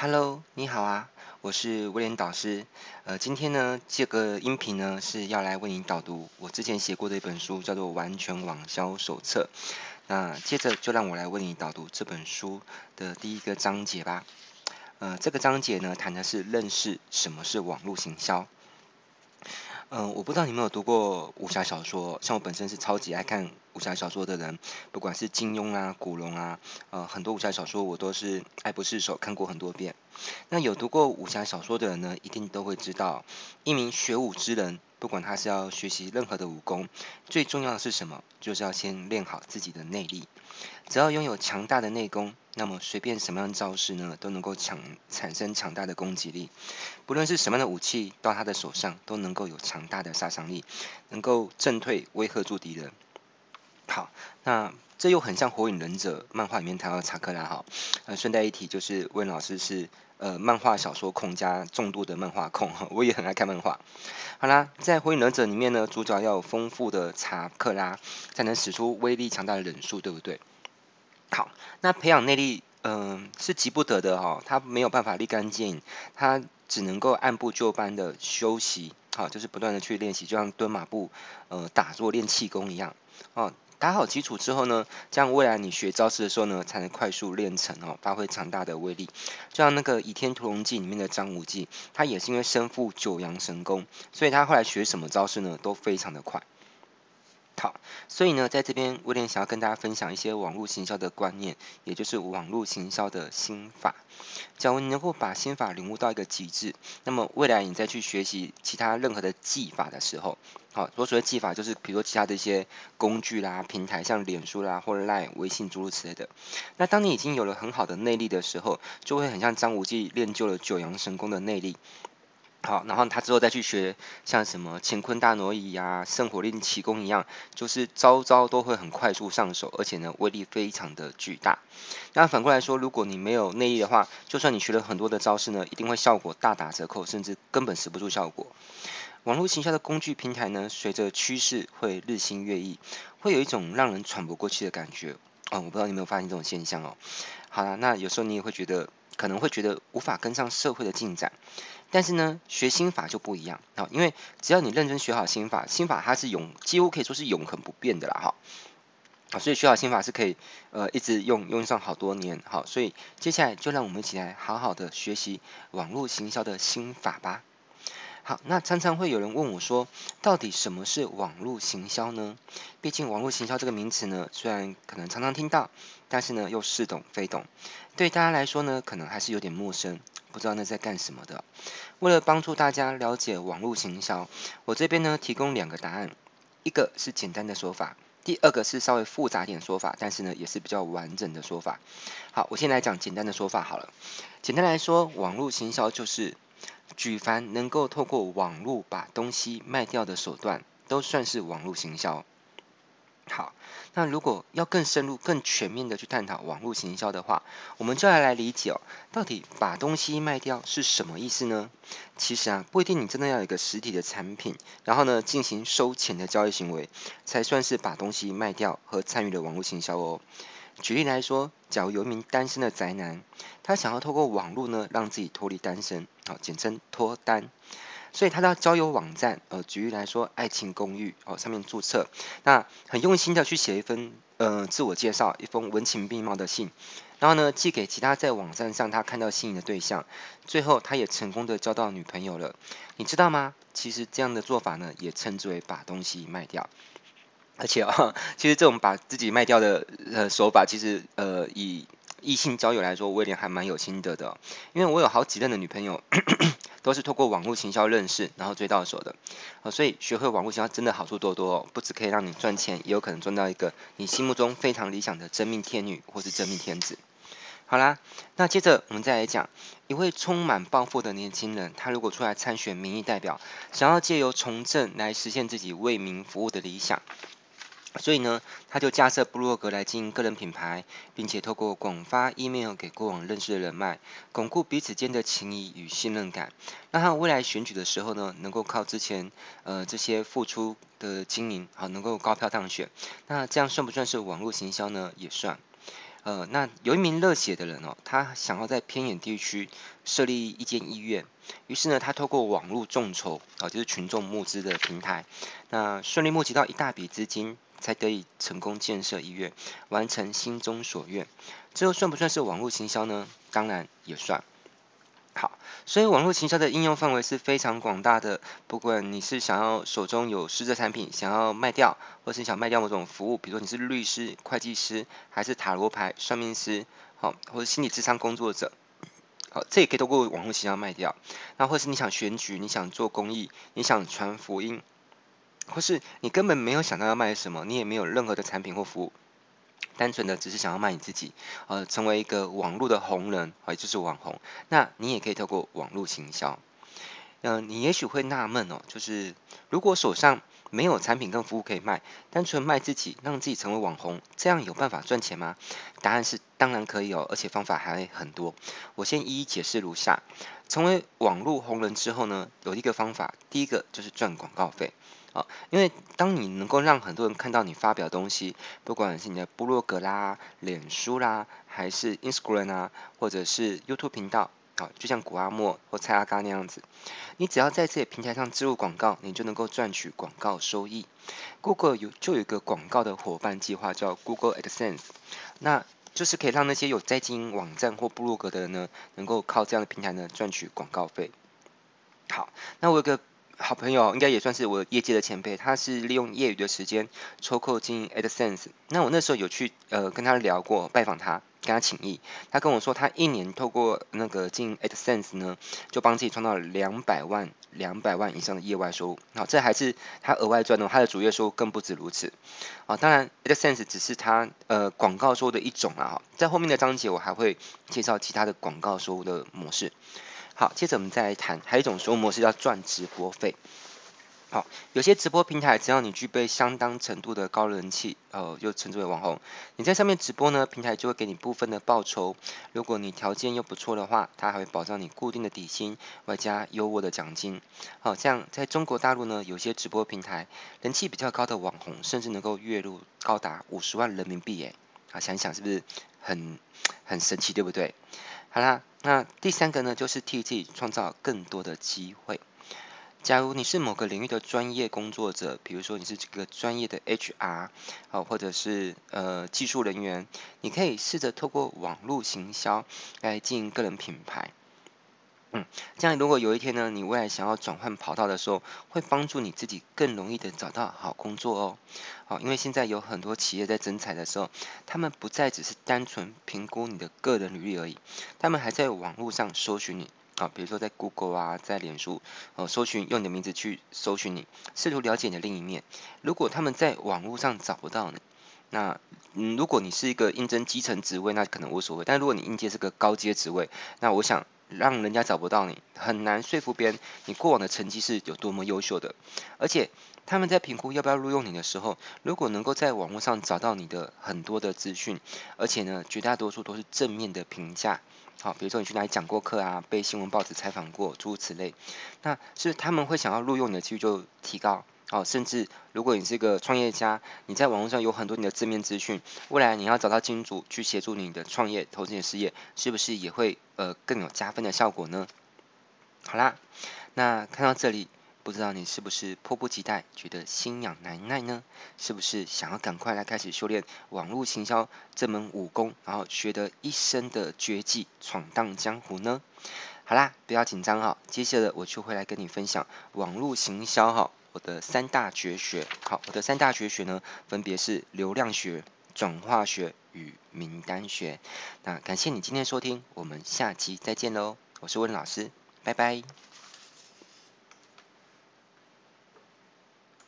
Hello，你好啊，我是威廉导师。呃，今天呢，这个音频呢是要来为你导读我之前写过的一本书，叫做《完全网销手册》。那接着就让我来为你导读这本书的第一个章节吧。呃，这个章节呢谈的是认识什么是网络行销。嗯、我不知道你有没有读过武侠小说，像我本身是超级爱看武侠小说的人，不管是金庸啊、古龙啊，呃，很多武侠小说我都是爱不释手，看过很多遍。那有读过武侠小说的人呢，一定都会知道，一名学武之人，不管他是要学习任何的武功，最重要的是什么？就是要先练好自己的内力。只要拥有强大的内功，那么随便什么样招式呢，都能够强产生强大的攻击力。不论是什么样的武器到他的手上，都能够有强大的杀伤力，能够震退、威吓住敌人。好，那这又很像《火影忍者》漫画里面谈到查克拉哈。呃，顺带一提，就是温老师是呃漫画小说控加重度的漫画控哈，我也很爱看漫画。好啦，在《火影忍者》里面呢，主角要有丰富的查克拉，才能使出威力强大的忍术，对不对？好，那培养内力，嗯、是急不得的哈、哦，他没有办法立竿见影，他只能够按部就班的休息，好，就是不断的去练习，就像蹲马步，呃，打坐练气功一样，哦，打好基础之后呢，这样未来你学招式的时候呢，才能快速练成哦，发挥强大的威力。就像那个《倚天屠龙记》里面的张无忌，他也是因为身负九阳神功，所以他后来学什么招式呢，都非常的快。好，所以呢，在这边威廉想要跟大家分享一些网络行销的观念，也就是网络行销的心法。假如你能够把心法领悟到一个极致，那么未来你再去学习其他任何的技法的时候，好，我所谓技法就是比如说其他的一些工具啦、平台，像脸书啦或者 Line、微信诸如此类的。那当你已经有了很好的内力的时候，就会很像张无忌练就了九阳神功的内力。好，然后他之后再去学像什么乾坤大挪移呀、圣火令奇功一样，就是招招都会很快速上手，而且呢威力非常的巨大。那反过来说，如果你没有内力的话，就算你学了很多的招式呢，一定会效果大打折扣，甚至根本使不出效果。网络行销的工具平台呢，随着趋势会日新月异，会有一种让人喘不过气的感觉。哦，我不知道你有没有发现这种现象哦。好了，那有时候你也会觉得，可能会觉得无法跟上社会的进展。但是呢，学心法就不一样啊，因为只要你认真学好心法，心法它是永几乎可以说是永恒不变的啦哈。好，所以学好心法是可以呃一直用用上好多年。好，所以接下来就让我们一起来好好的学习网络行销的心法吧。好，那常常会有人问我说，到底什么是网络行销呢？毕竟网络行销这个名词呢，虽然可能常常听到，但是呢又似懂非懂，对大家来说呢，可能还是有点陌生，不知道那在干什么的。为了帮助大家了解网络行销，我这边呢提供两个答案，一个是简单的说法，第二个是稍微复杂点说法，但是呢也是比较完整的说法。好，我先来讲简单的说法好了。简单来说，网络行销就是。举凡能够透过网络把东西卖掉的手段，都算是网络行销。好，那如果要更深入、更全面的去探讨网络行销的话，我们就要来理解哦，到底把东西卖掉是什么意思呢？其实啊，不一定你真的要有一个实体的产品，然后呢进行收钱的交易行为，才算是把东西卖掉和参与了网络行销哦。举例来说，假如有一名单身的宅男，他想要透过网络呢，让自己脱离单身，好，简称脱单，所以他到交友网站，呃，举例来说，爱情公寓，哦，上面注册，那很用心的去写一封，呃，自我介绍，一封文情并茂的信，然后呢，寄给其他在网站上他看到心仪的对象，最后他也成功的交到女朋友了，你知道吗？其实这样的做法呢，也称之为把东西卖掉。而且啊，其实这种把自己卖掉的呃手法，其实呃以异性交友来说，威廉还蛮有心得的。因为我有好几任的女朋友，都是透过网络行销认识，然后追到手的。所以学会网络行销真的好处多多哦，不只可以让你赚钱，也有可能赚到一个你心目中非常理想的真命天女或是真命天子。好啦，那接着我们再来讲一位充满抱负的年轻人，他如果出来参选民意代表，想要借由从政来实现自己为民服务的理想。所以呢，他就架设部落格来经营个人品牌，并且透过广发 email 给过往认识的人脉，巩固彼此间的情谊与信任感，让他未来选举的时候呢，能够靠之前呃这些付出的经营，好能够高票当选。那这样算不算是网络行销呢？也算。呃，那有一名热血的人哦，他想要在偏远地区设立一间医院，于是呢，他透过网络众筹啊，就是群众募资的平台，那顺利募集到一大笔资金，才得以成功建设医院，完成心中所愿。这又算不算是网络行销呢？当然也算。好，所以网络行销的应用范围是非常广大的。不管你是想要手中有实质产品想要卖掉，或是想卖掉某种服务，比如说你是律师、会计师，还是塔罗牌算命师，好，或者心理咨商工作者，好，这也可以通过网络行销卖掉。那或是你想选举，你想做公益，你想传福音，或是你根本没有想到要卖什么，你也没有任何的产品或服务。单纯的只是想要卖你自己，呃，成为一个网络的红人，也就是网红。那你也可以透过网络行销。嗯、你也许会纳闷哦，就是如果手上没有产品跟服务可以卖，单纯卖自己，让自己成为网红，这样有办法赚钱吗？答案是当然可以哦，而且方法还很多。我先一一解释如下：成为网络红人之后呢，有一个方法，第一个就是赚广告费。啊，因为当你能够让很多人看到你发表的东西，不管是你的部落格啦、脸书啦，还是 Instagram 啊，或者是 YouTube 频道，啊，就像谷阿莫或蔡阿嘎那样子，你只要在这些平台上植入广告，你就能够赚取广告收益。Google 有就有一个广告的伙伴计划叫 Google AdSense，那就是可以让那些有在经营网站或部落格的人呢，能够靠这样的平台呢赚取广告费。好，那我有个。好朋友应该也算是我业界的前辈，他是利用业余的时间抽空经营 AdSense。那我那时候有去呃跟他聊过，拜访他，跟他请益。他跟我说，他一年透过那个经营 AdSense 呢，就帮自己创造了两百万、两百万以上的业外收入。好，这还是他额外赚的，他的主业收入更不止如此。啊，当然 AdSense 只是他呃广告收入的一种啊。哈，在后面的章节我还会介绍其他的广告收入的模式。好，接着我们再来谈，还有一种收入模式叫赚直播费。好，有些直播平台只要你具备相当程度的高人气，呃，又称之为网红，你在上面直播呢，平台就会给你部分的报酬。如果你条件又不错的话，它还会保障你固定的底薪，外加优渥的奖金。好，像在中国大陆呢，有些直播平台人气比较高的网红，甚至能够月入高达五十万人民币耶。啊，想想是不是很很神奇，对不对？好啦，那第三个呢，就是替自己创造更多的机会。假如你是某个领域的专业工作者，比如说你是这个专业的 HR，好，或者是呃技术人员，你可以试着透过网络行销来经营个人品牌。嗯，这样如果有一天呢，你未来想要转换跑道的时候，会帮助你自己更容易的找到好工作哦。好，因为现在有很多企业在征才的时候，他们不再只是单纯评估你的个人履历而已，他们还在网络上搜寻你啊，比如说在 Google 啊，在脸书，呃，搜寻用你的名字去搜寻你，试图了解你的另一面。如果他们在网络上找不到你，那嗯，如果你是一个应征基层职位，那可能无所谓；但如果你应届是个高阶职位，那我想。让人家找不到你，很难说服别人你过往的成绩是有多么优秀的。而且他们在评估要不要录用你的时候，如果能够在网络上找到你的很多的资讯，而且呢，绝大多数都是正面的评价，好，比如说你去哪里讲过课啊，被新闻报纸采访过，诸如此类，那是他们会想要录用你的几率就提高。哦，甚至如果你是一个创业家，你在网络上有很多你的正面资讯，未来你要找到金主去协助你的创业、投资你的事业，是不是也会呃更有加分的效果呢？好啦，那看到这里，不知道你是不是迫不及待，觉得心痒难耐呢？是不是想要赶快来开始修炼网络行销这门武功，然后学得一身的绝技，闯荡江湖呢？好啦，不要紧张哈，接下来我就会来跟你分享网络行销哈。我的三大绝学，好，我的三大绝学呢，分别是流量学、转化学与名单学。那感谢你今天收听，我们下期再见喽，我是温老师，拜拜。